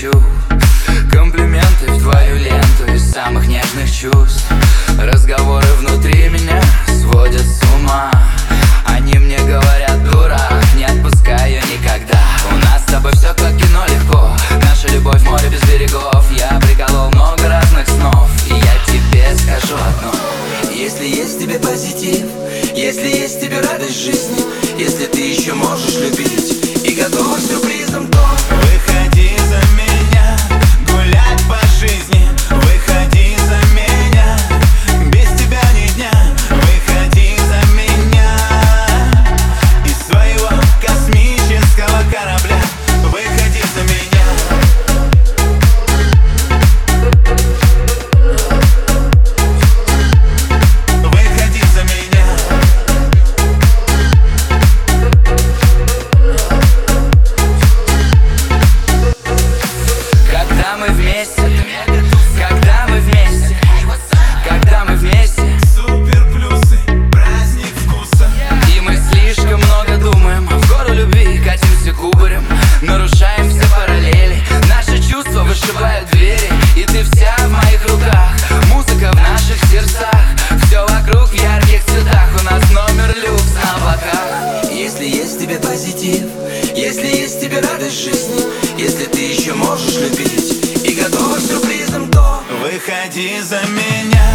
кричу Комплименты в твою ленту из самых нежных чувств. Разговоры внутри меня сводят с ума. Они мне говорят, дурак, не отпускай ее никогда У нас с тобой все как кино легко. Наша любовь море без берегов. Я приколол много разных снов. И я тебе скажу одно. Если есть в тебе позитив Если есть в тебе радость жизни Если ты еще можешь любить И готова к Если есть в тебе позитив Если есть в тебе радость жизни Если ты еще можешь любить И готова к сюрпризам, то Выходи за меня